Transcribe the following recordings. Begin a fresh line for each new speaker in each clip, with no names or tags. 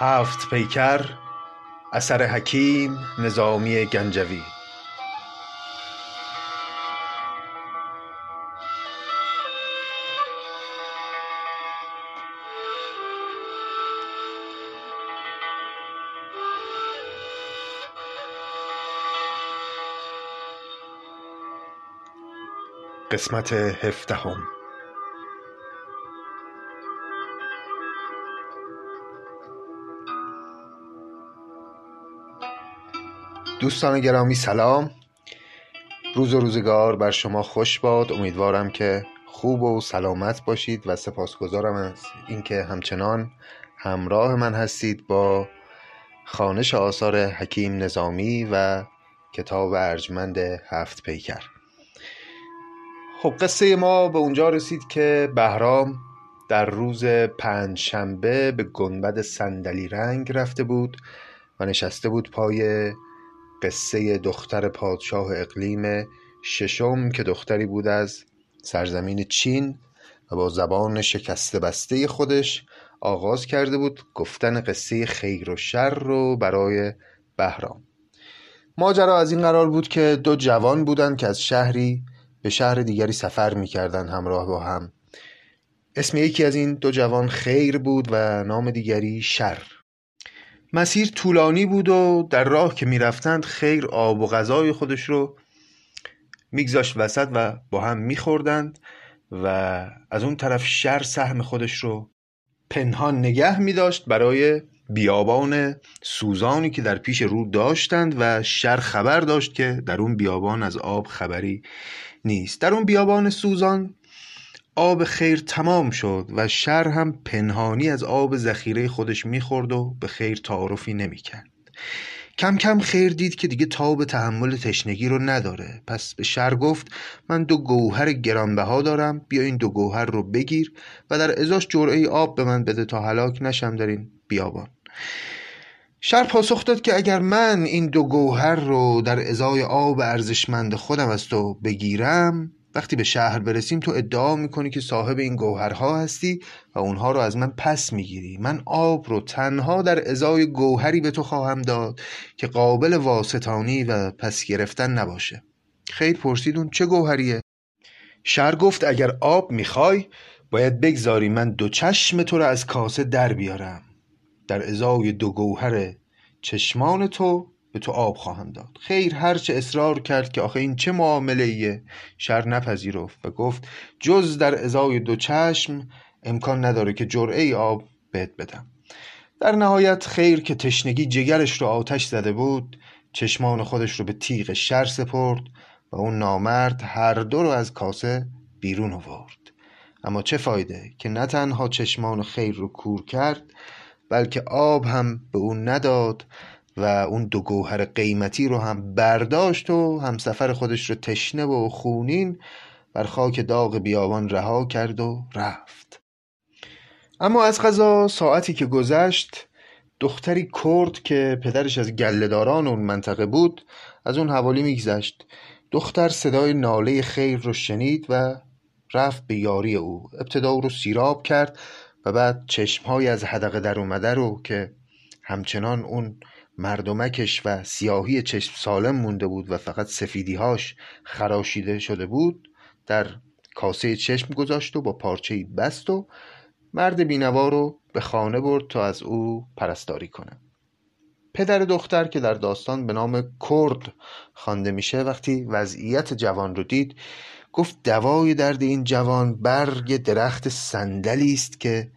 هفت پیکر اثر حکیم نظامی گنجوی. قسمت هفدهم. دوستان گرامی سلام. روز و روزگار بر شما خوش باد. امیدوارم که خوب و سلامت باشید و سپاسگزارم از اینکه همچنان همراه من هستید با خانش آثار حکیم نظامی و کتاب ارجمند هفت پیکر. خب قصه ما به اونجا رسید که بهرام در روز پنج شنبه به گنبد صندلی رنگ رفته بود و نشسته بود پای قصه دختر پادشاه اقلیم ششم که دختری بود از سرزمین چین و با زبان شکسته بسته خودش آغاز کرده بود گفتن قصه خیر و شر رو برای بهرام. ماجرا از این قرار بود که دو جوان بودند که از شهری به شهر دیگری سفر می‌کردند همراه با هم. اسم یکی از این دو جوان خیر بود و نام دیگری شر. مسیر طولانی بود و در راه که می‌رفتند خیر آب و غذای خودش رو میگذاشت وسط و با هم میخوردند و از اون طرف شر سهم خودش رو پنهان نگه میداشت برای بیابان سوزانی که در پیش رو داشتند و شر خبر داشت که در اون بیابان از آب خبری نیست. در اون بیابان سوزان آب خیر تمام شد و شر هم پنهانی از آب ذخیره خودش می‌خورد و به خیر تعارفی نمی‌کرد. کم کم خیر دید که دیگه تاب تحمل تشنگی رو نداره. پس به شر گفت من دو گوهر گرانبها دارم بیا این دو گوهر رو بگیر و در ازاش جرعه آب به من بده تا هلاک نشم در این بیابان. شر پاسخ داد که اگر من این دو گوهر رو در ازای آب ارزشمند خودم از تو بگیرم وقتی به شهر برسیم تو ادعا می‌کنی که صاحب این گوهرها هستی و اونها رو از من پس می‌گیری. من آب رو تنها در ازای گوهری به تو خواهم داد که قابل واسطانی و پس گرفتن نباشه. خیر پرسید اون چه گوهریه؟ شر گفت اگر آب می‌خوای باید بگذاری من دو چشم تو رو از کاسه در بیارم. در ازای دو گوهر چشمان تو به تو آب خواهم داد. خیر هرچه اصرار کرد که آخه این چه معامله ایه شر نپذیرفت و گفت جز در ازای دو چشم امکان نداره که جرعه آب بهت بدم. در نهایت خیر که تشنگی جگرش رو آتش زده بود چشمان خودش رو به تیغ شر سپرد و اون نامرد هر دو رو از کاسه بیرون آورد. اما چه فایده که نه تنها چشمان خیر رو کور کرد بلکه آب هم به اون نداد و اون دو گوهر قیمتی رو هم برداشت و همسفر خودش رو تشنه و خونین بر خاک داغ بیابان رها کرد و رفت. اما از غذا ساعتی که گذشت دختری کرد که پدرش از گلهداران اون منطقه بود از اون حوالی میگذشت. دختر صدای ناله خیر رو شنید و رفت به یاری او. ابتدا او رو سیراب کرد و بعد چشمهای از حدقه در اومده رو که همچنان اون مردمکش و سیاهی چشم سالم مونده بود و فقط سفیدیهاش خراشیده شده بود در کاسه چشم گذاشت و با پارچه بست و مرد بینوا رو به خانه برد تا از او پرستاری کنه. پدر دختر که در داستان به نام کرد خوانده میشه وقتی وضعیت جوان رو دید گفت دوای درد این جوان برگ درخت صندلی است که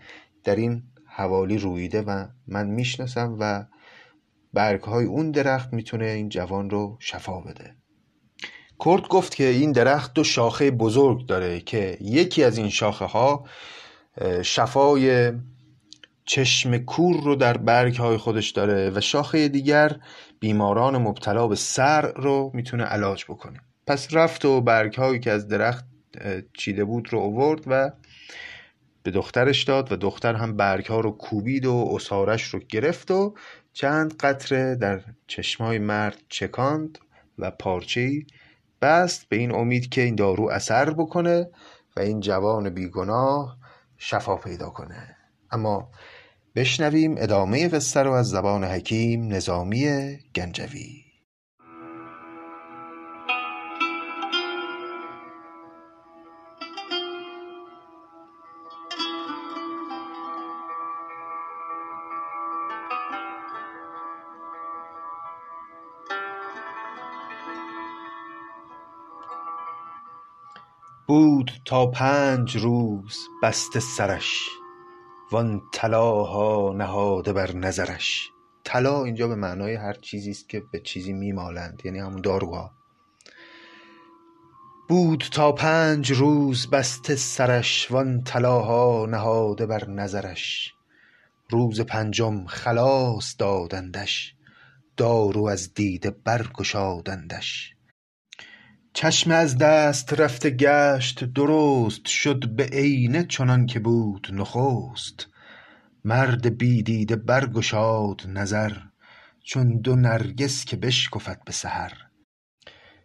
در این حوالی رویده و من می‌شناسم و برگ های اون درخت می‌تونه این جوان رو شفا بده. کرد گفت که این درخت دو شاخه بزرگ داره که یکی از این شاخه ها شفای چشم کور رو در برگ های خودش داره و شاخه دیگر بیماران مبتلا به سر رو می‌تونه علاج بکنه. پس رفت و برگ هایی که از درخت چیده بود رو اوورد و به دخترش داد و دختر هم برگ ها رو کوبید و اصارش رو گرفت و چند قطره در چشمای مرد چکاند و پارچه‌ای بست به این امید که این دارو اثر بکنه و این جوان بیگناه شفا پیدا کنه. اما بشنویم ادامه قصه رو از زبان حکیم نظامی گنجوی. بود تا پنج روز بسته سرش وان طلاها نهاده بر نظرش. طلا اینجا به معنای هر چیزی است که به چیزی میمالند یعنی همون داروها. بود تا پنج روز بسته سرش وان طلاها نهاده بر نظرش. روز پنجم خلاص دادندش دارو از دیده برگشادندش. چشمه از دست رفته گشت درست شد به عینه چنان که بود نخست. مرد بی دیده برگشاد نظر چون دو نرگس که بشکفد به سحر.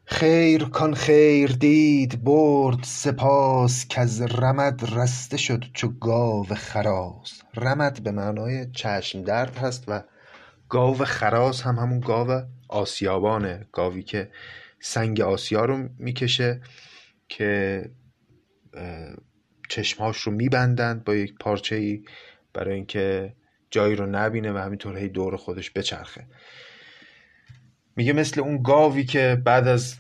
خیر کان خیر دید برد سپاس کز رمد رسته شد چو گاو خراس. رمد به معنای چشم درد هست و گاو خراس هم همون گاو آسیابانه گاوی که سنگ آسیا رو می‌کشه که چشمهاش رو میبندند با یک پارچه ای برای اینکه جایی رو نبینه و همینطور هی دور خودش بچرخه. میگه مثل اون گاوی که بعد از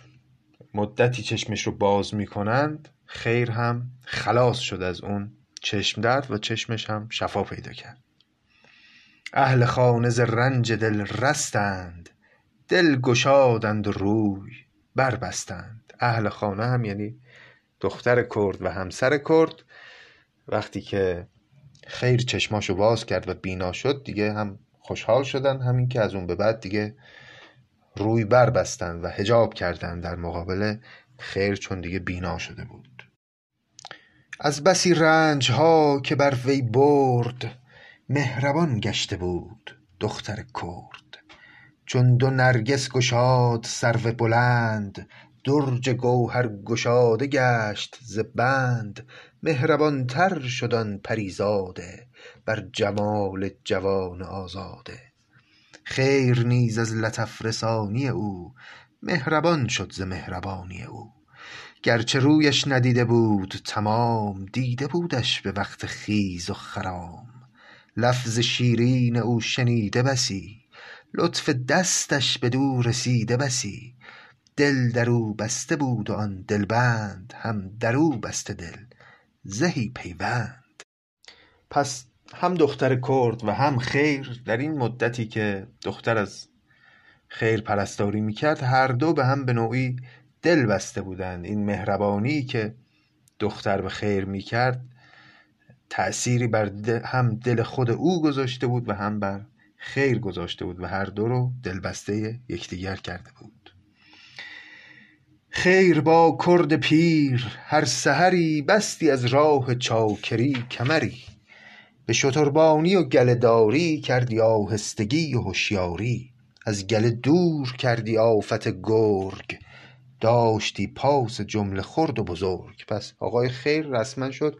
مدتی چشمش رو باز می‌کنند خیر هم خلاص شد از اون چشم درد و چشمش هم شفا پیدا کرد. اهل خانه ز رنج دل رستند دل گشادند روی. بربستند. اهل خانه هم یعنی دختر کرد و همسر کرد. وقتی که خیر چشماشو باز کرد و بینا شد دیگه هم خوشحال شدن همین که از اون به بعد دیگه روی بربستند و هجاب کردند در مقابل خیر چون دیگه بینا شده بود. از بسی رنج ها که بر وی برد مهربان گشته بود دختر کرد. چون دو نرگس گشاد سرو بلند درج گوهر گشاده گشت ز بند. مهربان تر شد آن پریزاده بر جمال جوان آزاده. خیر نیز از لطف رسانی او مهربان شد ز مهربانی او. گرچه رویش ندیده بود تمام دیده بودش به وقت خیز و خرام. لفظ شیرین او شنیده بسی لطف دستش بدو رسیده بسی. دل در او بسته بود و آن دلبند هم در او بسته دل. زهی پیوند. پس هم دختر کرد و هم خیر. در این مدتی که دختر از خیر پرستاری می‌کرد هر دو به هم به نوعی دل بسته بودند. این مهربانی که دختر به خیر می‌کرد تأثیری بر هم دل خود او گذاشته بود و هم بر خیر گذاشته بود و هر دو رو دلبسته یکدیگر کرده بود. خیر با کرد پیر هر سحری بستی از راه چاکری کمری. به شتربانی و گله داری کردی آهستگی و هوشیاری. از گله دور کردی آفت گرگ داشتی پاس جمله خرد و بزرگ. پس آقای خیر رسما شد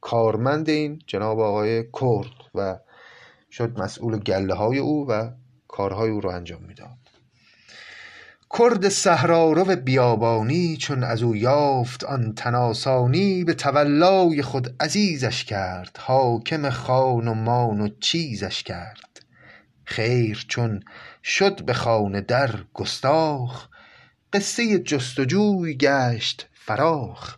کارمند این جناب آقای کرد و شد مسئول گله های او و کارهای او را انجام می‌داد. کرد صحرارو بیابانی چون از او یافت آن تن به تولای خود عزیزش کرد حاکم خان و مان و چیزش کرد. خیر چون شد به خانه در گستاخ قصه جستجوی گشت فراخ.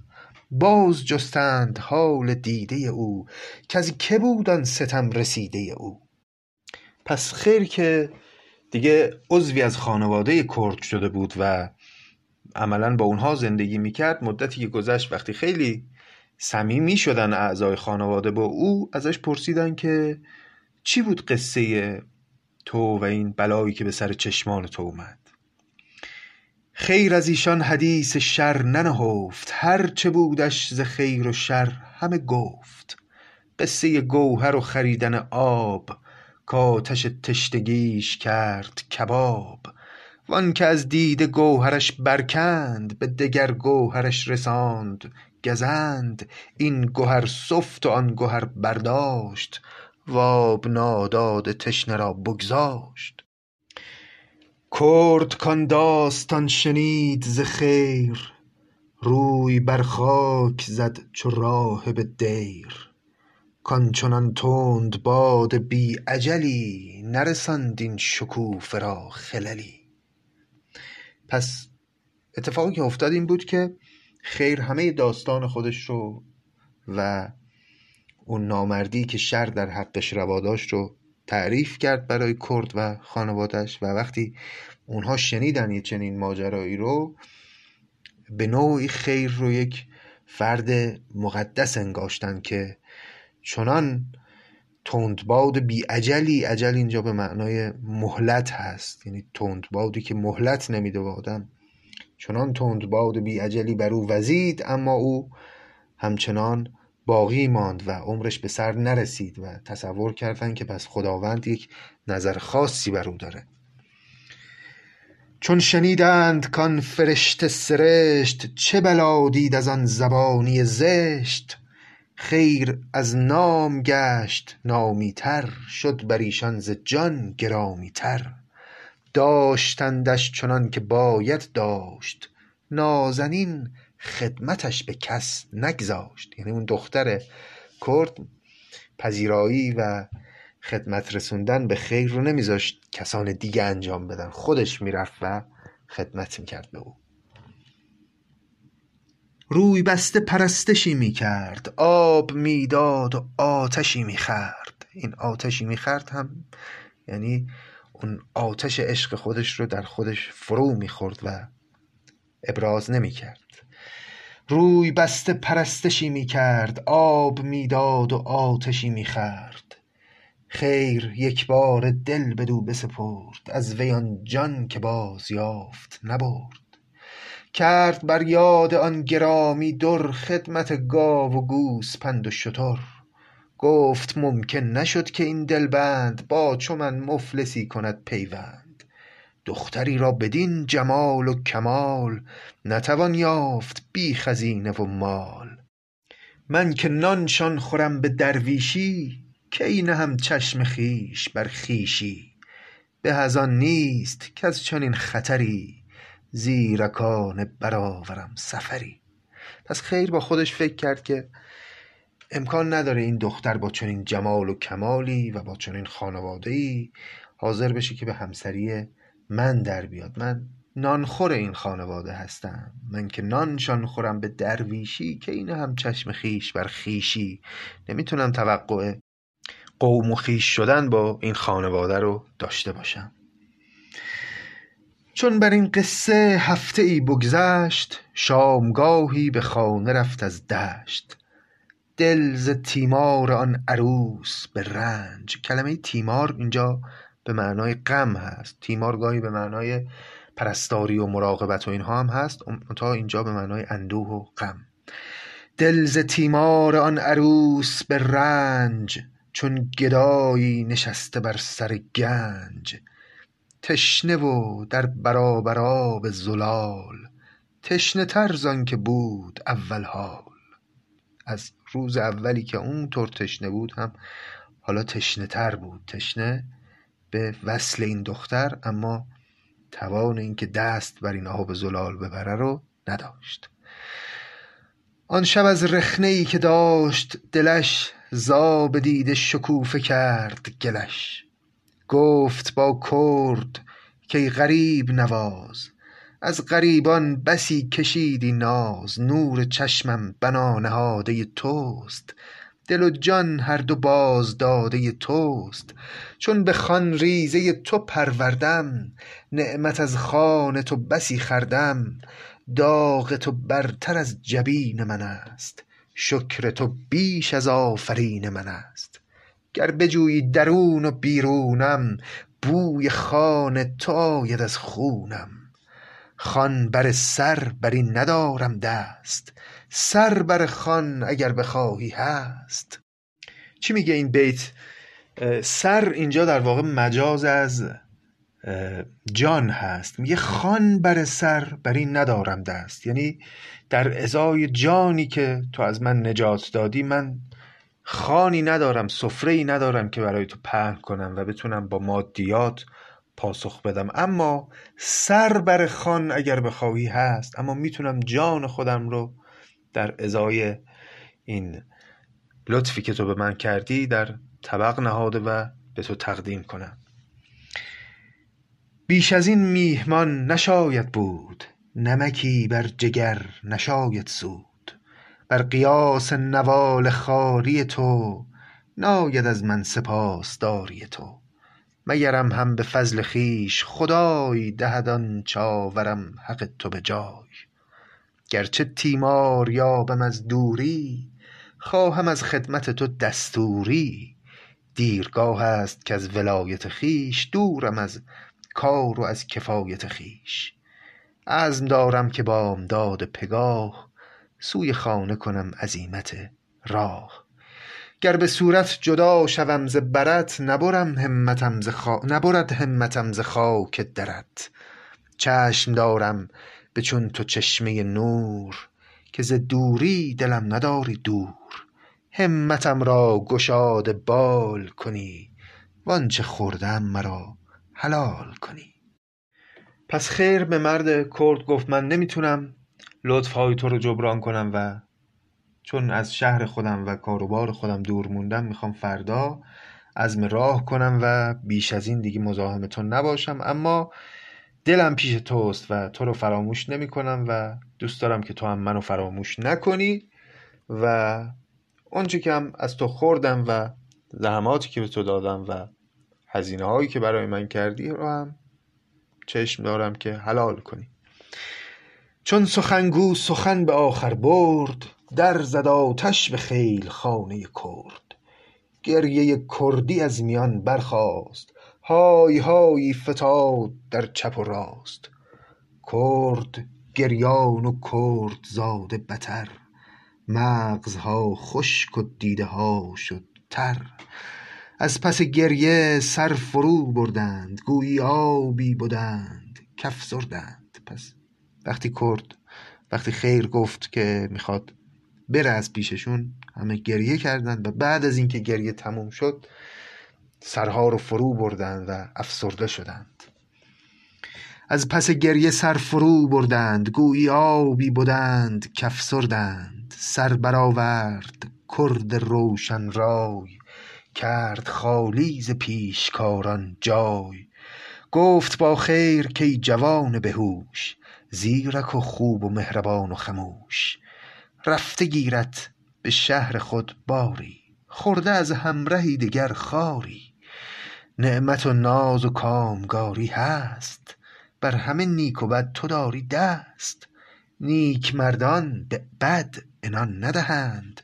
باز جستند حال دیده او کز که بود ستم رسیده او؟ پس خیر که دیگه عضوی از خانواده کرد شده بود و عملا با اونها زندگی می‌کرد. مدتی که گذشت وقتی خیلی صمیمی شدن اعضای خانواده با او ازش پرسیدن که چی بود قصه تو و این بلایی که به سر چشمان تو اومد. خیر از ایشان حدیث شر ننهفت. هر چه بودش ز خیر و شر همه گفت. قصه گوهر و خریدن آب کآتش تشنگیش کرد کباب. وان که از دیده گوهرش برکند به دگر گوهرش رساند گزند. این گهر سفت و آن گهر برداشت. واب ناداد تشنه را بگذاشت. کرد کان داستان شنید ز خیر. روی بر خاک زد چو راهب دیر. کان چنان تند باد بی اجلی نرساند این شکوفه را خللی. پس اتفاقی که افتاد این بود که خیر همه داستان خودش رو و اون نامردی که شر در حقش روا داشت رو تعریف کرد برای کرد و خانوادش و وقتی اونها شنیدن یه چنین ماجرایی رو به نوعی خیر رو یک فرد مقدس انگاشتن که چنان تندباد بی اجلی اجل اینجا به معنای مهلت هست. یعنی تندبادی که مهلت نمیده به آدم. چنان تندباد بی اجلی بر او وزید اما او همچنان باقی ماند و عمرش به سر نرسید و تصور کردن که پس خداوند یک نظر خاصی بر او داره. چون شنیدند کان فرشته سرشت چه بلا دید از آن زبانی زشت؟ خیر از نام گشت نامی تر شد بر ایشان ز جان گرامی تر داشتندش چنان که باید داشت نازنین خدمتش به کس نگذاشت. یعنی اون دختر کرد پذیرایی و خدمت رسوندن به خیر رو نمیذاشت کسان دیگه انجام بدن. خودش می‌رفت و خدمت می‌کرد به او. روی بسته پرستشی می‌کرد. آب می‌داد و آتشی می‌خرد این آتشی می‌خرد هم یعنی اون آتش عشق خودش رو در خودش فرو می‌خورد و ابراز نمی‌کرد. روی بسته پرستشی می‌کرد. آب می‌داد و آتشی می‌خرد خیر یک بار دل بدو بسپرد. از وی آن جان که باز یافت نبرد. کرد بر یاد آن گرامی در خدمت گاو و گوسپند و شتر. گفت ممکن نشد که این دلبند با چو من مفلسی کند پیوند. دختری را بدین جمال و کمال نتوان یافت بی خزینه و مال. من که نانشان خورم به درویشی کی نهم چشم خویش بر خویشی؟ به از آن نیست کز چنین خطری زیرکانه برآورم سفری. پس خیر با خودش فکر کرد که امکان نداره این دختر با چنین جمال و کمالی و با چنین خانواده‌ای حاضر بشه که به همسری من در بیاد. من نانخور این خانواده هستم. من که نانشان خورم به درویشی که این هم چشم خیش بر خیشی. نمی‌تونم توقع قوم و خیش شدن با این خانواده رو داشته باشم. چون بر این قصه هفته ای بگذشت شامگاهی به خانه رفت از دشت. دل ز تیمار آن عروس به رنج. کلمه تیمار اینجا به معنای غم هست. تیمار گاهی به معنای پرستاری و مراقبت و اینها هم هست. تا اینجا به معنای اندوه و غم. دل ز تیمار آن عروس به رنج. چون گدایی نشسته بر سر گنج. تشنه و در برابر آب زلال تشنه تر زآنکه بود اول حال. از روز اولی که اونطور تشنه بود هم حالا تشنه تر بود. تشنه به وصل این دختر اما توان اینکه دست بر این آب زلال ببره رو نداشت. آن شب از رخنه ای که داشت دلش ز آب دیده شکوفه کرد گلش. گفت با کرد کای غریب نواز. از غریبان بسی کشیدی ناز. نور چشمم بنا نهاده توست. دل و جان هر دو بازداده توست. چون به خوان ریزه تو پروردم نعمت از خوان تو بسی خوردم داغ تو برتر از جبین من است. شکر تو بیش از آفرین من است. گر بجویی درون و بیرونم بوی خوان تو آید از خونم. خوان بر سر بر این ندارم دست سر بر خوان اگر بخواهی هست. چی میگه این بیت؟ سر اینجا در واقع مجاز از جان هست. میگه خوان بر سر بر این ندارم دست. یعنی در ازای جانی که تو از من نجات دادی من خانی ندارم سفره ای ندارم که برای تو پهن کنم و بتونم با مادیات پاسخ بدم. اما سر بر خان اگر بخواهی هست اما می‌تونم جان خودم رو در ازای این لطفی که تو به من کردی در طبق نهاده و به تو تقدیم کنم. بیش از این میهمان نشاید بود نمکی بر جگر نشاید سود. بر قیاس نوال خواری تو ناید از من سپاسداری تو. مگرم هم به فضل خویش خدای دهد آنچ آورم حق تو به جای. گرچه تیمار یابم از دوری خواهم از خدمت تو دستوری. دیرگاه است کز ولایت خویش دورم از کار و از کفایت خویش. عزم دارم که بامداد پگاه سوی خانه کنم عزیمت راه. گر به صورت جدا شوم ز برت نبرم همتم ز خا... نبرد همتم ز خاک درت. چشم دارم به چون تو چشمه نور که ز دوری دلم نداری دور. همتم را گشاده بال کنی وآنچه خورده ام مرا حلال کنی. پس خیر به مرد کرد گفت من نمی‌تونم لطف های تو رو جبران کنم و چون از شهر خودم و کاروبار خودم دور موندم می‌خوام فردا عزم راه کنم و بیش از این دیگه مزاحم تو نباشم. اما دلم پیش توست و تو رو فراموش نمی کنم و دوست دارم که تو هم منو فراموش نکنی و اونچه که هم از تو خوردم و زحماتی که به تو دادم و هزینه هایی که برای من کردی رو هم چشم دارم که حلال کنی. چون سخنگو سخن به آخر برد در زد آتش به خیل خانه کرد. گریه کردی از میان برخاست های هایی فتاد در چپ و راست. کرد گریان و کرد زاده بتر مغزها خشک و دیده ها شد تر. از پس گریه سر فرو بردند گویی آبی بدند کافزردند. پس وقتی کرد وقتی خیر گفت که می‌خواد بره از پیششون همه گریه کردند و بعد از اینکه گریه تموم شد سرها رو فرو بردند و افسرده شدند. از پس گریه سر فرو بردند گویی آبی بدند کافزردند سر برآورد کرد روشن رای کرد خالی ز پیشکاران جای. گفت با خیر کای جوان به هوش زیرک و خوب و مهربان و خموش. رفته گیرد به شهر خود باری. خورده از همرهی دگر خواری نعمت و ناز و کامگاری هست. بر همه نیک و بد تو داری دست. نیکمردان به بد عنان ندهند.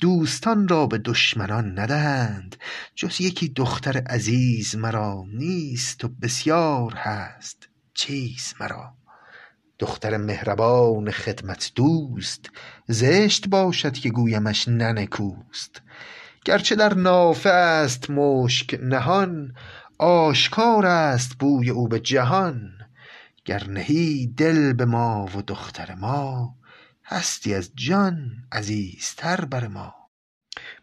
دوستان را به دشمنان ندهند. جز یکی دختر عزیز مرا نیست و بسیار هست. چیز مرا. دختر مهربان خدمت دوست زشت باشد که گویمش نه نکوست گرچه در نافه است مشک نهان آشکار است بوی او به جهان. گر نهی دل به ما و دختر ما هستی از جان عزیزتر بر ما.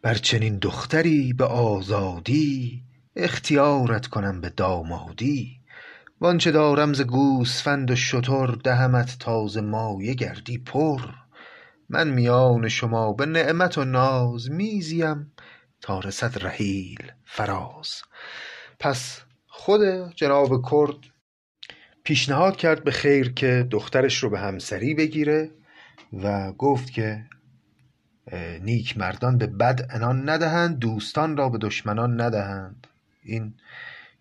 بر چنین دختری به آزادی اختیارت کنم به دامادی. وآنچه دارم ز گوسفند و شتر دهمت تا ز مایه گردی پر. من میان شما به نعمت و ناز می زیم تا رسد رحیل فراز. پس خود جناب کرد پیشنهاد کرد به خیر که دخترش رو به همسری بگیره و گفت که نیک مردان به بد عنان ندهند دوستان را به دشمنان ندهند. این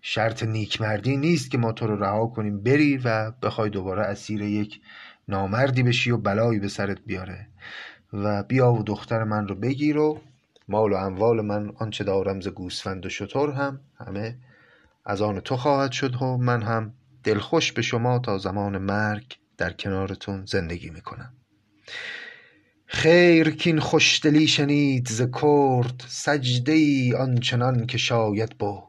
شرط نیکمردی نیست که ما تو رو رها کنیم. بری و بخوای دوباره اسیر یک نامردی بشی و بلایی به سرت بیاره. و بیا و دختر من رو بگیر و مال و اموال من آنچه دارم ز گوسفند و شتر هم همه از آن تو خواهد شد و من هم دلخوش به شما تا زمان مرگ در کنارتون زندگی می‌کنم. خیر کاین خوشدلی شنید ز کرد سجده ای آنچنان که شاید برد.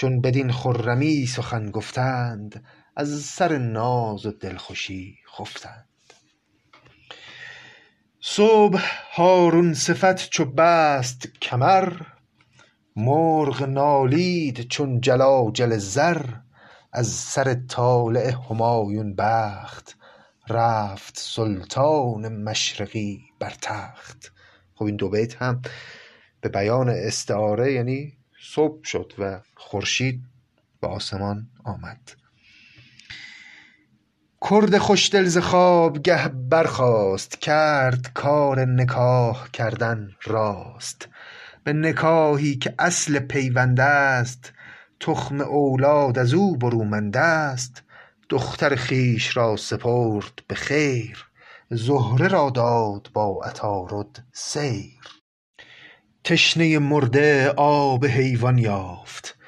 چون بدین خرمی سخن گفتند از سر ناز و دلخوشی خفتند. صبح هارون صفت چو بست کمر مرغ نالید چون جلاجل زر از سر طالع همایون بخت رفت سلطان مشرقی بر تخت. خب این دو هم به بیان استعاره یعنی صبح شد و خورشید به آسمان آمد. کرد خوشدل ز خوابگه برخاست کرد کار نکاح کردن راست. به نکاحی که اصل پیوند است تخم اولاد از او برومند است. دختر خویش را سپرد به خیر زهره را داد با عطارد سیر. تشنه مرده آب حیوان یافت.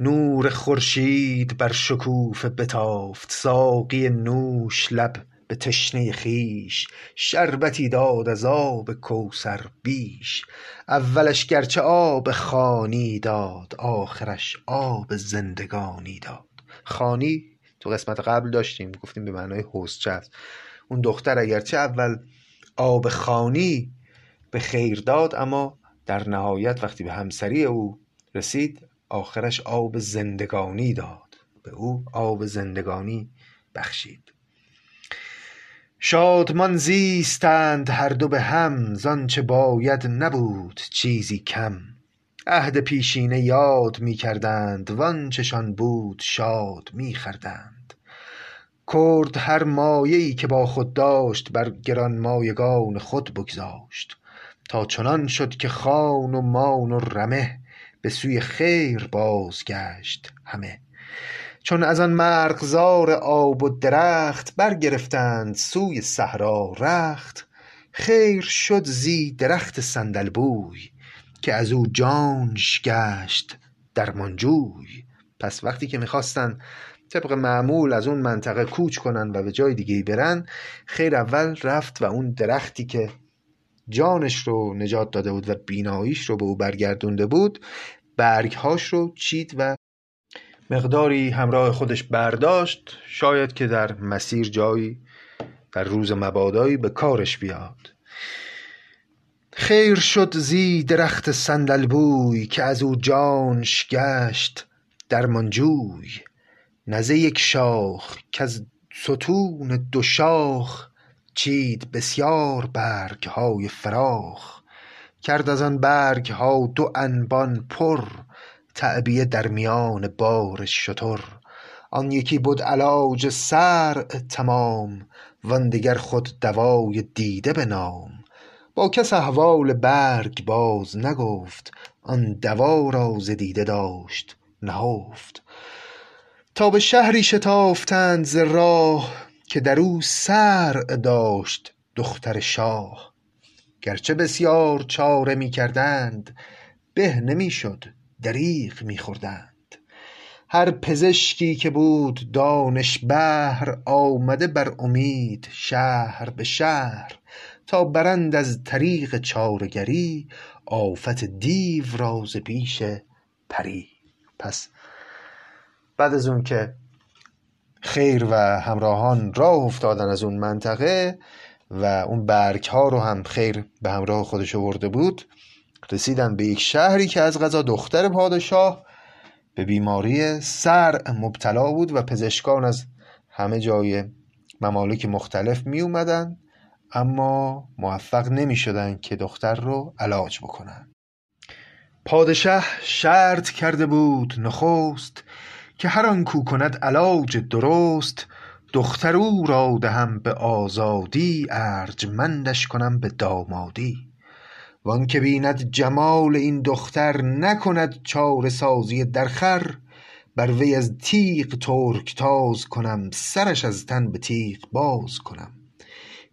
نور خورشید بر شکوفه بتافت. ساقی نوش لب به تشنه خویش. شربتی داد از آب کوثر بیش. اولش گرچه آب خوانی داد آخرش آب زندگانی داد. خوانی تو قسمت قبل داشتیم گفتیم به معنای حوضچه است اون دختر اگرچه اول آب خانی به خیر داد اما در نهایت وقتی به همسری او رسید آخرش آب زندگانی داد. به او آب زندگانی بخشید. شادمان زیستند هر دو به هم زانچه باید نبود چیزی کم. عهد پیشینه یاد می کردند وانچشان بود شاد می خردند کرد هر مایه که با خود داشت بر گرانمایگان خود بگذاشت. تا چنان شد که خان و مان و رمه به سوی خیر بازگشت همه. چون از آن مرغزار آب و درخت برگرفتند سوی صحرا رخت خیر شد زی درخت صندل بوی که از او جانش گشت درمانجوی. پس وقتی که می‌خواستن طبق معمول از اون منطقه کوچ کنن و به جای دیگه برن خیر اول رفت و اون درختی که جانش رو نجات داده بود و بیناییش رو به او برگردونده بود برگهاش رو چید و مقداری همراه خودش برداشت. شاید که در مسیر جایی در روز مبادایی به کارش بیاد. خیر شد زی درخت صندل بوی که از او جانش گشت درمانجوی. نه یک شاخ از ستون دو شاخ چید بسیار برگ های فراخ کرد از آن برگ ها دو انبان پر تعبیه در میان بار شتر. آن یکی بود علاج صرع تمام وان دگر خود دوای دیده به نام. با کس احوال برگ باز نگفت آن دوا را ز دیده داشت نهفت. تا به شهری شتافتند ز راه که در او صرع داشت دختر شاه. گرچه بسیار چاره می کردند به نمی شد دریغ می خوردند. هر پزشکی که بود دانش بحر آمده بر امید شهر به شهر تا برند از طریق چارگری آفت دیو را ز پیش پری. پس بعد از اون که خیر و همراهان راه افتادن از اون منطقه و اون برگ ها رو هم خیر به همراه خودش آورده بود. رسیدن به یک شهری که از غذا دختر پادشاه به بیماری سر مبتلا بود و پزشکان از همه جای ممالک مختلف می اومدن اما موفق نمی شدن که دختر رو علاج بکنن. پادشه شرط کرده بود نخست که هر آن کو کند علاج درست دختر او را دهم به آزادی ارجمندش کنم به دامادی. وآنکه بیند جمال این دختر نکند چاره سازی درخور بر وی از تیغ ترکتاز کنم سرش از تن به تیغ باز کنم.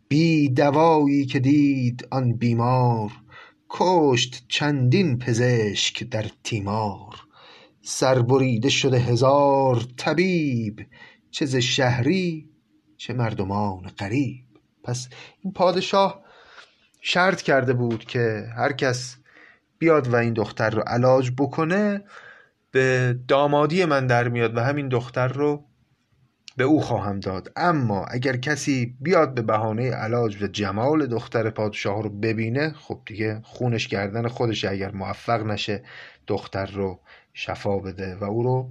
بی دوایی که دید آن بیمار کشت چندین پزشک در تیمار. سر بریده شده هزار طبیب چه ز شهری چه مردمان غریب. پس این پادشاه شرط کرده بود که هر کس بیاد و این دختر رو علاج بکنه به دامادی من در میاد و همین دختر رو به او خواهم داد. اما اگر کسی بیاد به بهانه علاج و جمال دختر پادشاه رو ببینه خب دیگه خونش گردن خودش اگر موفق نشه دختر رو شفا بده و او رو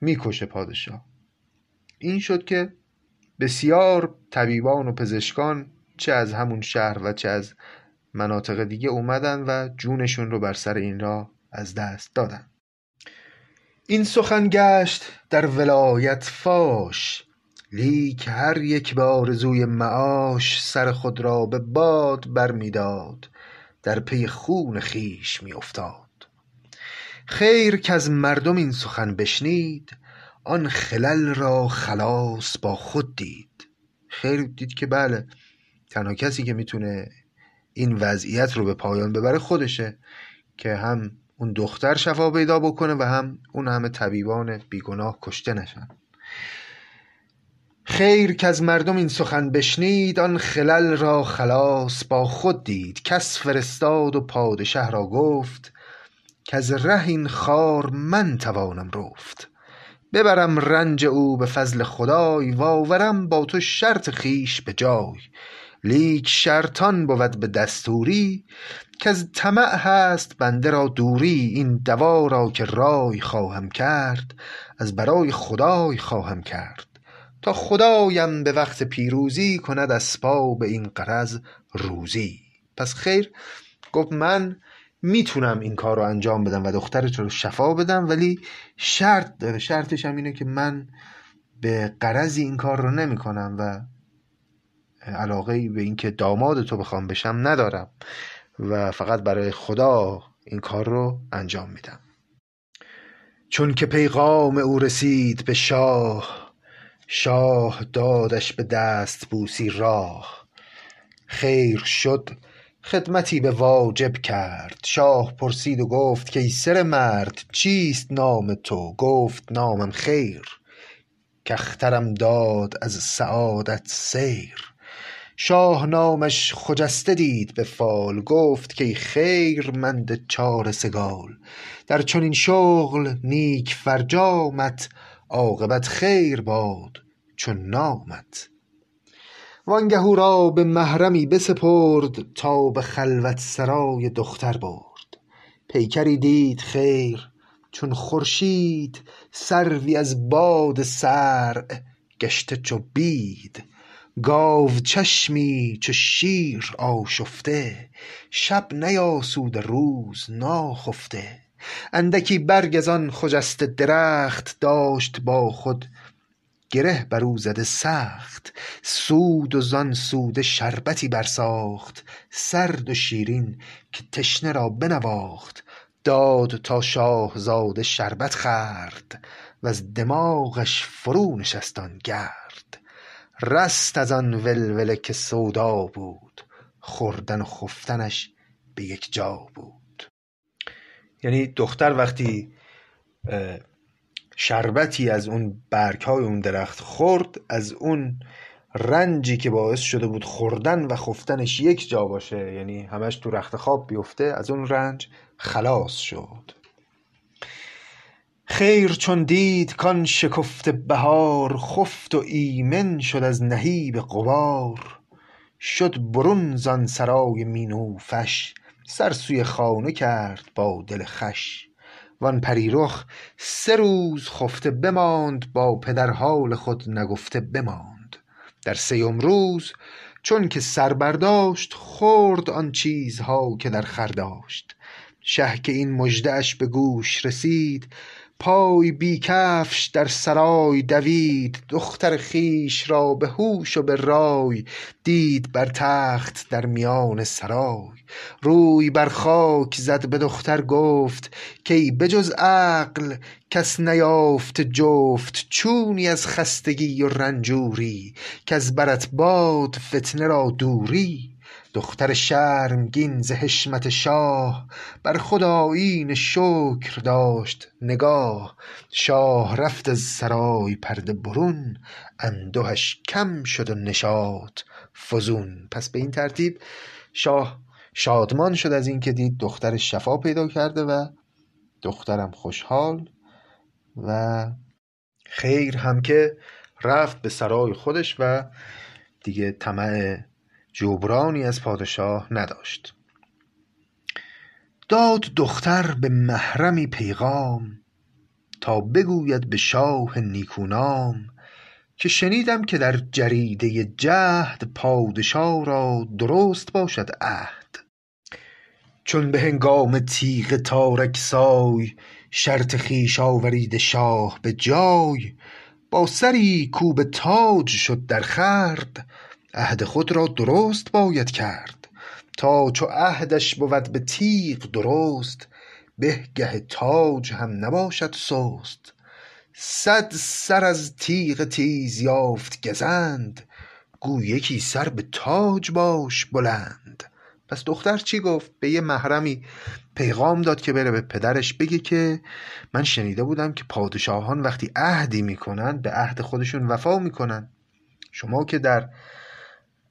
می‌کشه پادشاه. این شد که بسیار طبیبان و پزشکان چه از همون شهر و چه از مناطق دیگه اومدن و جونشون رو بر سر این را از دست دادن. این سخن گشت در ولایت فاش. لیک هر یک به آرزوی معاش سر خود را به باد برمیداد. در پی خون خویش میافتاد. خیر از مردم این سخن بشنید آن خلل را خلاص با خود دید. خیر دید که بله تنها کسی که می‌تونه این وضعیت رو به پایان ببره خودشه که هم اون دختر شفا پیدا بکنه و هم اون همه طبیبان بیگناه کشته نشن. خیر که از مردم این سخن بشنید آن خلل را خلاص با خود دید. کس فرستاد و پادشه را گفت که از ره این خار من توانم رفت. ببرم رنج او به فضل خدای و آورم با تو شرط خویش به جای. لیک شرطان بود به دستوری از طمع هست بنده را دوری. این دوا را که رای خواهم کرد از برای خدای خواهم کرد. تا خدایم به وقت پیروزی کند اسباب این غرض روزی. پس خیر گفت من می‌تونم این کار رو انجام بدم و دخترت رو شفا بدم ولی شرط داره. شرطش هم اینه که من به قرضی این کار رو نمی کنم و علاقه به اینکه داماد تو بخوام بشم ندارم و فقط برای خدا این کار رو انجام میدم. چون که پیغام او رسید به شاه شاه دادش به دست بوسی راه. خیر شد خدمتی به واجب کرد. شاه پرسید و گفت که سر مرد چیست نام تو؟ گفت نامم خیر. کاخترم داد از سعادت سیر. شاه نامش خجسته دید به فال گفت که خیرمند چاره سگال. در چنین شغل نیک فرجامت عاقبت خیر باد چون نامت. وانگه او را به محرمی بسپرد تا به خلوت سرای دختر برد. پیکری دید خیر چون خورشید سروی از باد سرع گشته چو بید. گاوچشمی چو شیر آشفته شب نیاسوده روز ناخفته. اندکی برگ از آن خجسته درخت داشت با خود گره بر او زده سخت سود و زان سوده شربتی برساخت سرد و شیرین که تشنه را بنواخت داد تا شاهزاده شربت خورد وز دماغش فرو نشست آن گرد. رست از آن ولوله که سودا بود خوردن و خفتنش به یک جا بود. یعنی دختر وقتی شربتی از اون برگ های اون درخت خورد از اون رنجی که باعث شده بود خوردن و خفتنش یک جا باشه یعنی همش تو رخت خواب بیفته از اون رنج خلاص شد. خیر چون دید کان شکفته بهار خفت و ایمن شد از نهیب غبار. شد برون زان سرای مینوفش سر سوی خانه کرد با دل وان پریرخ سه روز خفته بماند با پدر حال خود نگفته بماند. در سیم روز چون که سر برداشت خورد آن چیزها که در خور داشت. شه که این مژده اش به گوش رسید پای بی کفش در سرای دوید دختر خویش را به هوش و به رای دید بر تخت در میان سرای. روی بر خاک زد به دختر گفت کای به جز عقل کس نیافته جفت چونی از خستگی و رنجوری کز برت باد فتنه را دوری. دختر شرمگین ز حشمت شاه بر خود آیین شکر داشت نگاه شاه رفت از سرای پرده برون اندهش کم شد و نشاط فزون پس به این ترتیب شاه شادمان شد از اینکه دید دختر شفا پیدا کرده و دخترم خوشحال و خیر هم که رفت به سرای خودش و دیگه طمع جبرانی از پادشاه نداشت. داد دختر به محرمی پیغام تا بگوید به شاه نیکونام که شنیدم که در جریده جهد پادشاه را درست باشد عهد. چون به هنگام تیغ تارک سای شرط خویش آورید شاه به جای با سری کو به تاج شد در خورد عهد خود را درست باید کرد. تا چو عهدش بود به تیغ درست به گه تاج هم نباشد سست. صد سر از تیغ تیز یافت گزند گو یکی سر به تاج باش بلند. پس دختر چی گفت؟ به یه محرمی پیغام داد که بره به پدرش بگه که من شنیده بودم که پادشاهان وقتی عهدی می‌کنن به عهد خودشون وفا می‌کنن. شما که در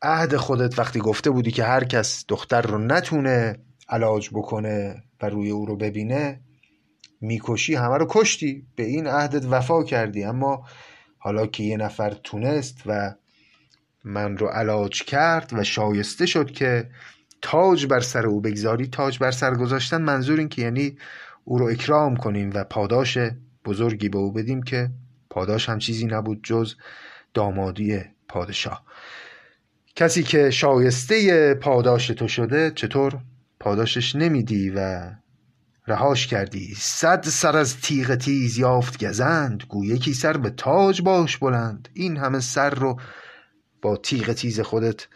عهد خودت وقتی گفته بودی که هر کس دختر رو نتونه علاج بکنه و روی او رو ببینه می‌کشی همه رو کشتی. به این عهدت وفا کردی. اما حالا که یه نفر تونست و من رو علاج کرد و شایسته شد که تاج بر سر او بگذاری تاج بر سر گذاشتن منظور این که یعنی او رو اکرام کنیم و پاداش بزرگی به او بدیم که پاداش هم چیزی نبود جز دامادی پادشاه. کسی که شایسته پاداش تو شده چطور؟ پاداشش نمیدی و رهاش کردی. صد سر از تیغ تیز یافت گزند. گو یکی سر به تاج باش بلند. این همه سر رو با تیغ تیز خودت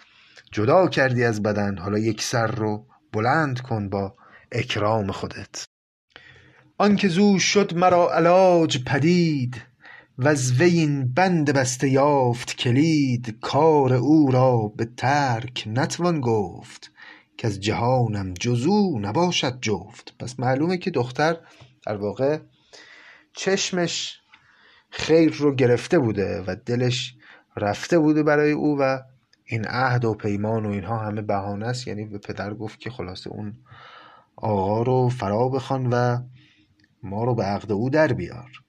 جدا کردی از بدن. حالا یک سر رو بلند کن با اکرام خودت. آنکه زو شد مرا علاج پدید. وز وی این بند بسته یافت کلید کار او را به ترک نتوان گفت کز جهانم جز او نباشد جفت. پس معلومه که دختر در واقع چشمش خیر رو گرفته بوده و دلش رفته بوده برای او و این عهد و پیمان و اینها همه بهانه است. یعنی به پدر گفت که خلاصه اون آقا رو فرا بخوان و ما رو به عقد او در بیار.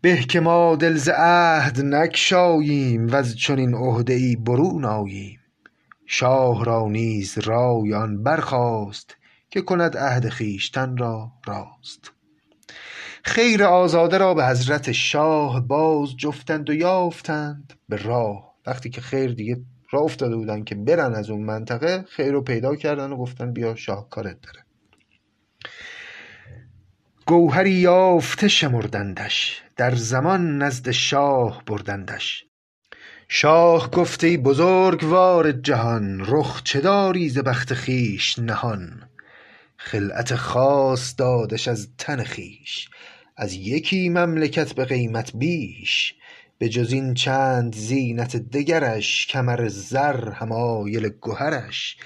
به که ما دل ز عهد نگشاییم وز چنین عهده ای برون آییم. شاه را نیز رای آن برخاست که کند عهد خویشتن را راست. خیر آزاده را به حضرت شاه باز جفتند و یافتند. به راه وقتی که خیر دیگه راه افتاده بودن که برن از اون منطقه خیر رو پیدا کردن و گفتن بیا شاه کارت داره. گوهری یافته شمردندش در زمان نزد شاه بردندش. شاه گفت ای بزرگوار جهان رخ چه داری ز بخت خویش نهان؟ خلعت خاص دادش از تن خویش از یکی مملکت به قیمت بیش. به جز این چند زینت دگرش کمر زر حمایل گهرش.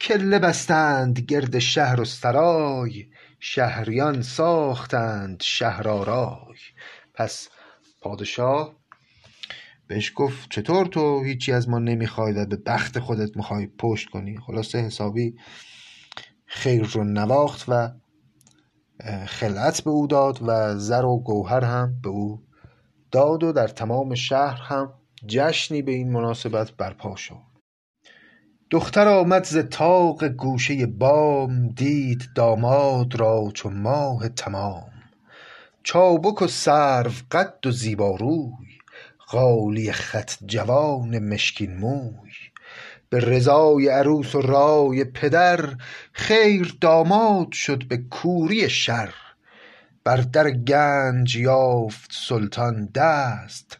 کله بستند گرد شهر و سرای شهریان ساختند شهرآرای. پس پادشاه بهش گفت چطور تو هیچی از ما نمی‌خوای و به بخت خودت می‌خوای پشت کنی؟ خلاصه حسابی خیر رو نواخت و خلعت به او داد و زر و گوهر هم به او داد و در تمام شهر هم جشنی به این مناسبت برپا شد. دختر آمد ز طاق گوشه بام دید داماد را چو ماه تمام. چابک و سرو قد و زیبا روی غالیه خط جوان مشکین موی. به رضای عروس و رای پدر خیر داماد شد به کوری شر. بر در گنج یافت سلطان دست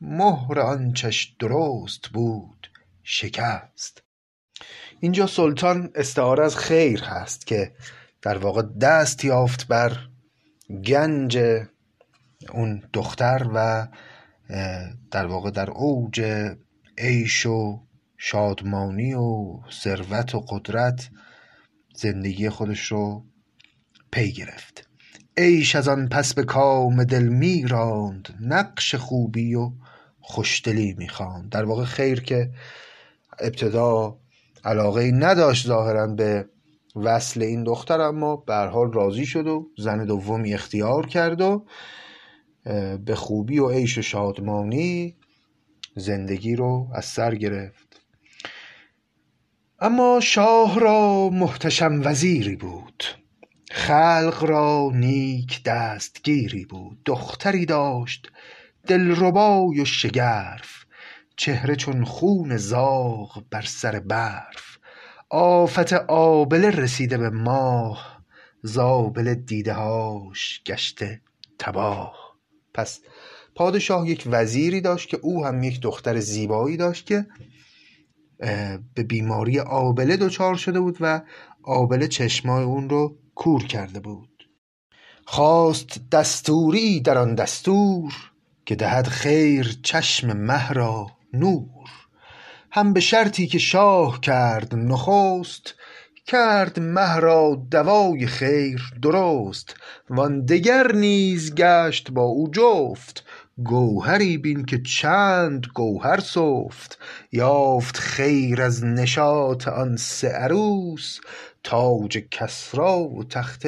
مهر آنچش درست بود شکست. اینجا سلطان استعاره از خیر هست که در واقع دست یافت بر گنج اون دختر و در واقع در اوج عیش و شادمانی و ثروت و قدرت زندگی خودش رو پی گرفت. عیش از آن پس به کام دل می راند نقش خوبی و خوشدلی می خواند. در واقع خیر که ابتدا علاقه نداشت ظاهرا به وصل این دختر اما به حال راضی شد و زن دومی اختیار کرد و به خوبی و عیش و شادمانی زندگی رو از سر گرفت. اما شاه را محتشم وزیری بود. خلق را نیک دستگیری بود. دختری داشت دلربای و شگرف. چهره چون خون زاغ بر سر برف. آفت آبله رسیده به ماه زابل دیده هاش گشته تباه. پس پادشاه یک وزیری داشت که او هم یک دختر زیبایی داشت که به بیماری آبله دچار شده بود و آبله چشمای اون رو کور کرده بود. خواست دستوری در آن دستور که دهد خیر چشم مه را نور. هم به شرطی که شاه کرد نخست کرد مه را دوای خیر درست. وان دگر نیز گشت با او جفت گوهری بین که چند گوهر سفت. یافت خیر از نشاط آن سه عروس تاج کسری و تخت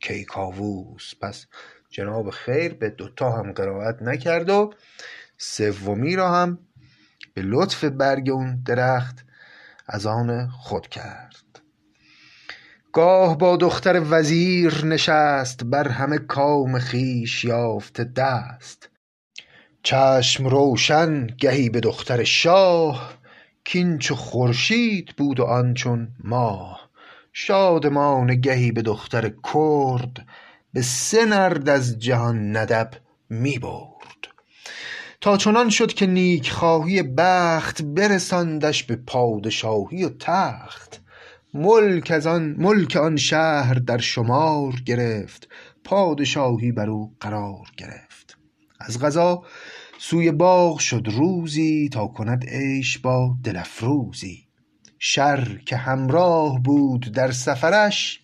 کیکاووس. پس جناب خیر به دوتا هم قرائت نکرد و سومی را هم به لطف برگ اون درخت از آن خود کرد. گاه با دختر وزیر نشست بر همه کام خویش یافته دست. چشم روشن گهی به دختر شاه کاین چو خورشید بود و آن چون ماه. شادمانه گهی به دختر کرد به سه نرد از جهان ندب می برد. تا چنان شد که نیکخواهی بخت برساندش به پادشاهی و تخت. ملک از آن ملک آن شهر در شمار گرفت پادشاهی بر او قرار گرفت. از قضا سوی باغ شد روزی تا کند عیش با دل افروزی شر که همراه بود در سفرش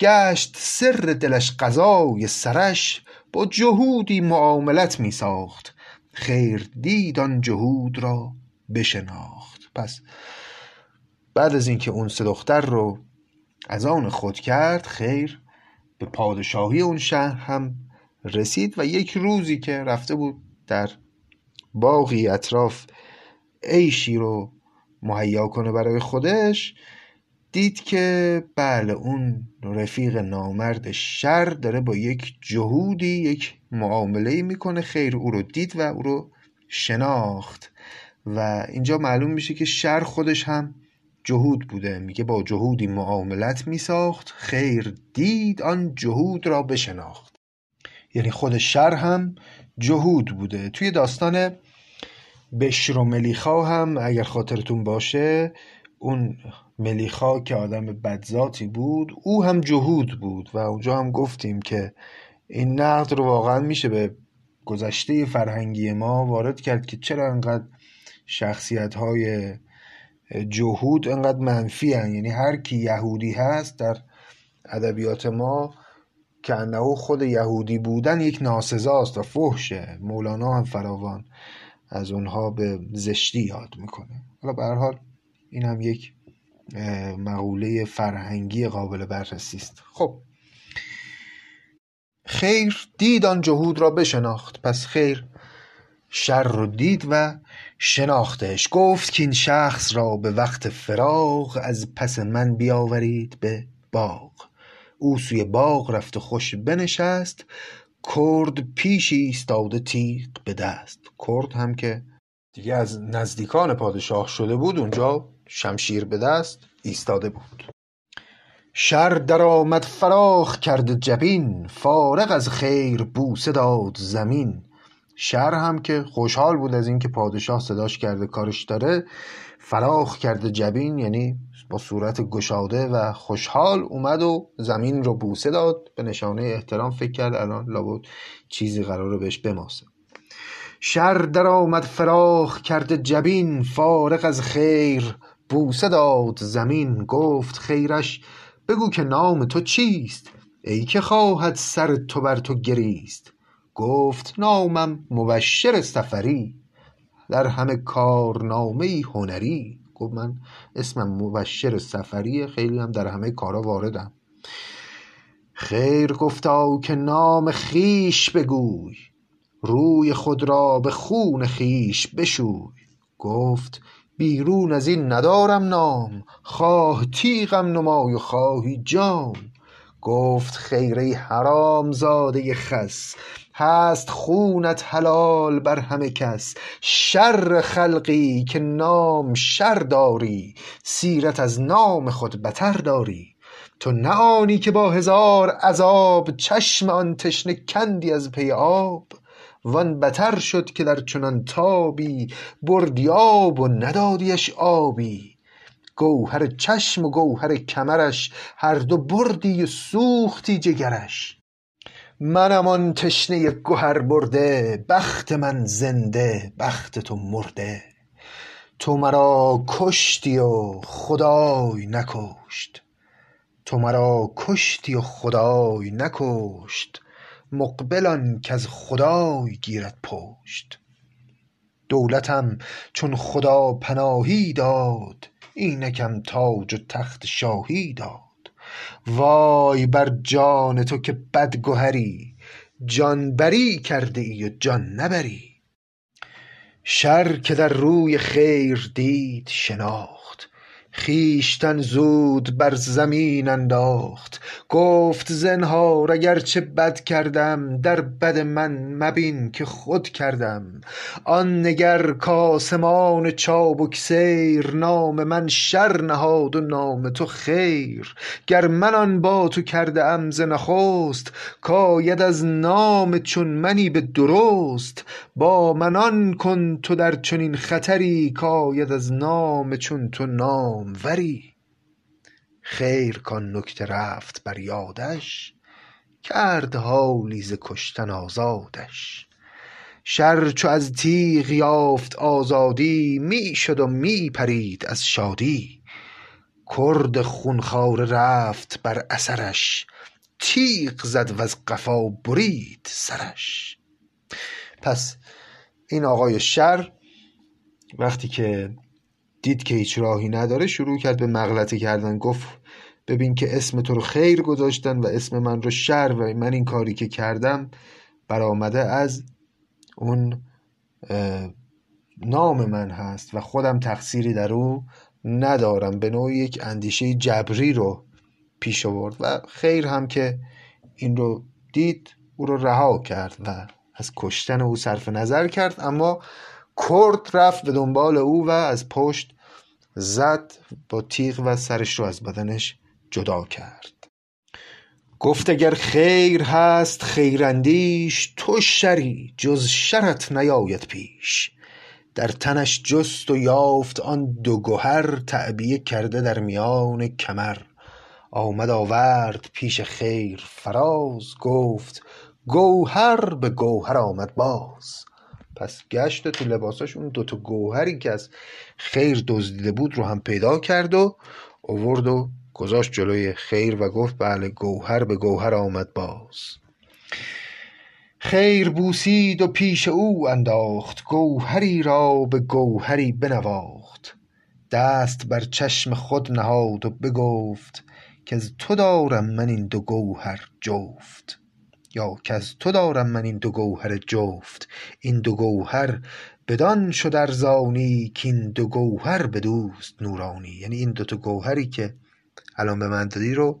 گشت سر دلش قضای سرش با جهودی معاملت می ساخت خیر دید آن جهود را بشناخت. پس بعد از اینکه اون سه دختر رو از آن خود کرد خیر به پادشاهی اون شهر هم رسید و یک روزی که رفته بود در باقی اطراف عیشی رو مهیا کنه برای خودش دید که بله اون رفیق نامرد شر داره با یک جهودی یک معامله می‌کنه خیر او رو دید و او رو شناخت. و اینجا معلوم میشه که شر خودش هم جهود بوده. میگه با جهودی معاملت میساخت خیر دید آن جهود را بشناخت. یعنی خود شر هم جهود بوده. توی داستان بشر هم اگر خاطرتون باشه اون ملیخا که آدم بدذاتی بود او هم جهود بود و اونجا هم گفتیم که این نقد رو واقعا میشه به گذشته فرهنگی ما وارد کرد که چرا انقدر شخصیت های جهود انقدر منفی هن. یعنی هر کی یهودی هست در ادبیات ما که انه خود یهودی بودن یک ناسزاست و فحشه مولانا هم فراوان از اونها به زشتی یاد می‌کنه حالا به حال این هم یک مقوله فرهنگی قابل بررسی است. خب. خیر دید آن جهود را بشناخت پس خیر شر رو دید و شناختش. گفت که این شخص را به وقت فراغ از پس من بیاورید به باغ. او سوی باغ رفت و خوش بنشست. کرد پیش ایستاده تیغ به دست. کرد هم که دیگه از نزدیکان پادشاه شده بود اونجا. شمشیر به دست ایستاده بود. شر درآمد فراخ کرد جبین فارغ از خیر بوسه داد زمین. شر هم که خوشحال بود از اینکه پادشاه صداش کرده کارش داره فراخ کرده جبین یعنی با صورت گشاده و خوشحال اومد و زمین رو بوسه داد. به نشانه احترام فکر کرد الان لابد چیزی قراره بهش بماسه. شر در آمد فراخ کرده جبین فارغ از خیر بوسه داد زمین گفت خیرش بگو که نام تو چیست؟ ای که خواهد سر تو بر تو گریست. گفت نامم مبشر سفری در همه کارنامه هنری. گفت من اسمم مبشر سفری خیلی هم در همه کارا واردم. خیر گفتا که نام خیش بگوی روی خود را به خون خویش بشوی. گفت بیرون از این ندارم نام خواه تیغم نمای و خواهی جام. گفت خیر ای حرامزاده خس هست خونت حلال بر همه کس. شر خلقی که نام شر داری سیرت از نام خود بتر داری. تو نه آنی که با هزار عذاب چشم آن تشنه کندی از پی آب. وان بتر شد که در چنان تابی بردی آب و ندادیش آبی. گوهر چشم و گوهر کمرش هر دو بردی و سوختی جگرش. منم آن تشنه گهر برده بخت من زنده بخت تو مرده. تو مرا کشتی و خدای نکشت. تو مرا کشتی و خدای نکشت. مقبل آن کز خدای گیرد پشت. دولتم چون خدا پناهی داد اینکم تاج و تخت شاهی داد. وای بر جان تو که بد گهری جان بری کرده ای و جان نبری. شر که در روی خیر دید شناخت خویشتن زود بر زمین انداخت. گفت زنهار اگر چه بد کردم در بد من مبین که خود کردم. آن نگر کآسمان چابک سیر نام من شر نهاد و نام تو خیر. گر من آن با تو کرده ام ز نخست کاید از نام چون منی به درست. با من آن کن تو در چنین خطری کاید از نام چون تو ناموری خیر کان نکته رفت بر یادش کرد حالی ز کشتن آزادش. شر چو از تیغ یافت آزادی می شد و می پرید از شادی. کرد خون خواره رفت بر اثرش تیغ زد وز قفا برید سرش. پس این آقای شر وقتی که دید که هیچ راهی نداره شروع کرد به مغلطه کردن. گفت ببین که اسم تو رو خیر گذاشتن و اسم من رو شر و من این کاری که کردم برآمده از اون نام من هست و خودم تقصیری در او ندارم. به نوعی یک اندیشه جبری رو پیش آورد و خیر هم که این رو دید او رو رها کرد و از کشتن او صرف نظر کرد. اما کرد رفت به دنبال او و از پشت زد با تیغ و سرش رو از بدنش جدا کرد. گفت اگر خیر هست خیراندیش تو شری جز شرت نیاید پیش. در تنش جست و یافت آن دو گهر تعبیه کرده در میان کمر. آمد آورد پیش خیر فراز گفت گوهر به گوهر آمد باز. پس گشت تو لباساش اون دوتا گوهری که از خیر دزدیده بود رو هم پیدا کرد و آورد و گذاشت جلوی خیر و گفت بله گوهر به گوهر آمد باز. خیر بوسید و پیش او انداخت گوهری را به گوهری بنواخت. دست بر چشم خود نهاد و بگفت کز تو دارم من این دو گوهر جفت. یا کز تو دارم من این دو گوهر جفت این دو گوهر بدان شد ارزانی کاین دو گوهر بدوست نورانی. یعنی این دوتا گوهری که الان به من دادی رو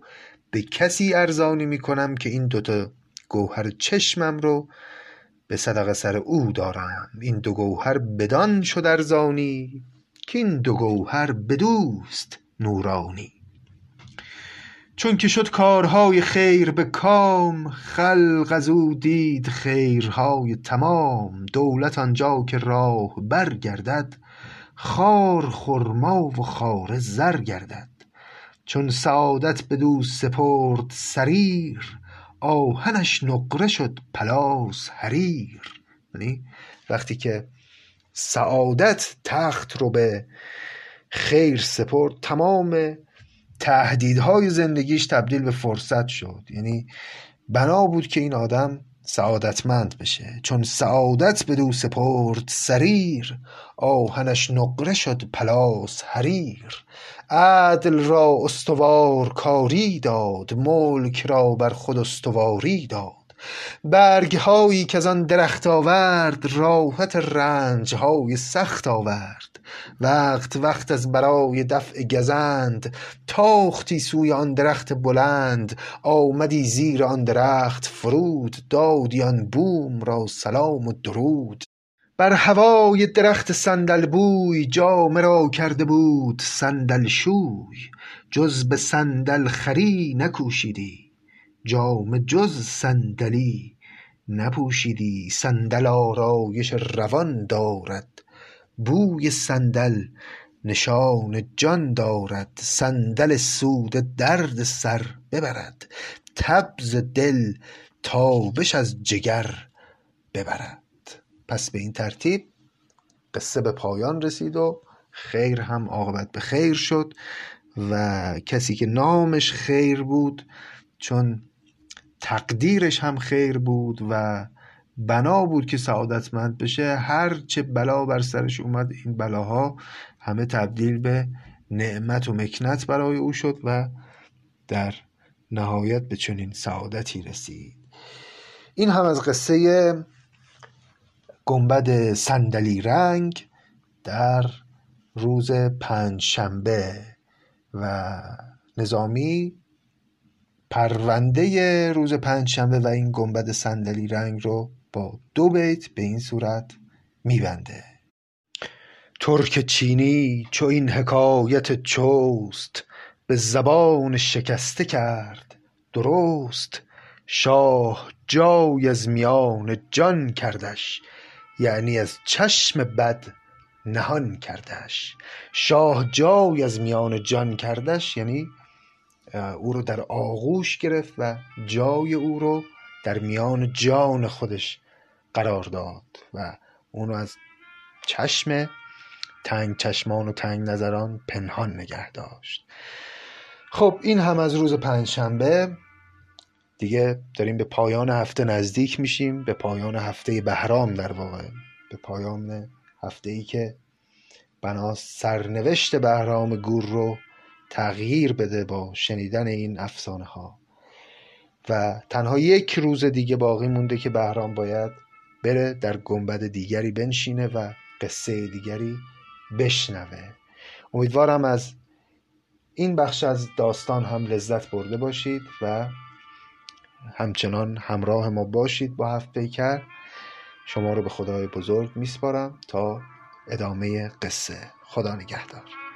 به کسی ارزانی می‌کنم که این دوتا گوهر چشمم رو به صدقه سر او دارم. این دو گوهر بدان شد ارزانی کاین دو گوهر بدوست نورانی. چون که شد کارهای خیر به کام خلق از او دید خیرهای تمام. دولت آنجا که راهبر گردد خار خرما و خاره زر گردد. چون سعادت بدو سپرد سریر آهنش نقره شد پلاس حریر. یعنی وقتی که سعادت تخت رو به خیر سپرد تمام تهدیدهای زندگیش تبدیل به فرصت شد. یعنی بنا بود که این آدم سعادتمند بشه. چون سعادت بدو سپرد سریر آهنش نقره شد پلاس حریر. عدل را استوار کاری داد ملک را بر خود استواری داد. برگ هایی که از آن درخت آورد راحت رنج های سخت آورد. وقت وقت از برای دفع گزند. تاختی سوی آن درخت بلند. آمدی زیر آن درخت فرود. دادی آن بوم را سلام و درود. بر هوای درخت صندل بوی جامه را کرده بود صندل شوی. جز به صندل خری نکوشیدی. جامه جز صندلی نپوشیدی. صندل آرایش روان دارد. بوی صندل نشان جان دارد صندل سوده درد سر ببرد تب ز دل تابش از جگر ببرد. پس به این ترتیب قصه به پایان رسید و خیر هم عاقبت به خیر شد و کسی که نامش خیر بود چون تقدیرش هم خیر بود و بنا بود که سعادتمند بشه. هر چه بلا بر سرش اومد این بلاها همه تبدیل به نعمت و مکنت برای او شد و در نهایت به چنین سعادتی رسید. این هم از قصه گنبد صندلی رنگ در روز پنجشنبه و نظامی پرونده روز پنجشنبه و این گنبد صندلی رنگ رو با دو بیت به این صورت میبنده. ترک چینی چو این حکایت چوست به زبان شکسته کرد درست. شاه جای از میان جان کردش یعنی از چشم بد نهان کردش. شاه جای از میان جان کردش یعنی او رو در آغوش گرفت و جای او رو در میان جان خودش قرار داد و اونو از چشم تنگ چشمان و تنگ نظران پنهان نگه داشت. خب این هم از روز پنجشنبه. دیگه داریم به پایان هفته نزدیک میشیم. به پایان هفته بهرام در واقع. به پایان هفته ای که بنا سرنوشت بهرام گور رو تغییر بده با شنیدن این افسانه ها و تنها یک روز دیگه باقی مونده که بهرام باید بره در گنبد دیگری بنشینه و قصه دیگری بشنوه. امیدوارم از این بخش از داستان هم لذت برده باشید و همچنان همراه ما باشید با هفت پیکر. شما رو به خدای بزرگ میسپارم تا ادامه قصه. خدا نگهدار.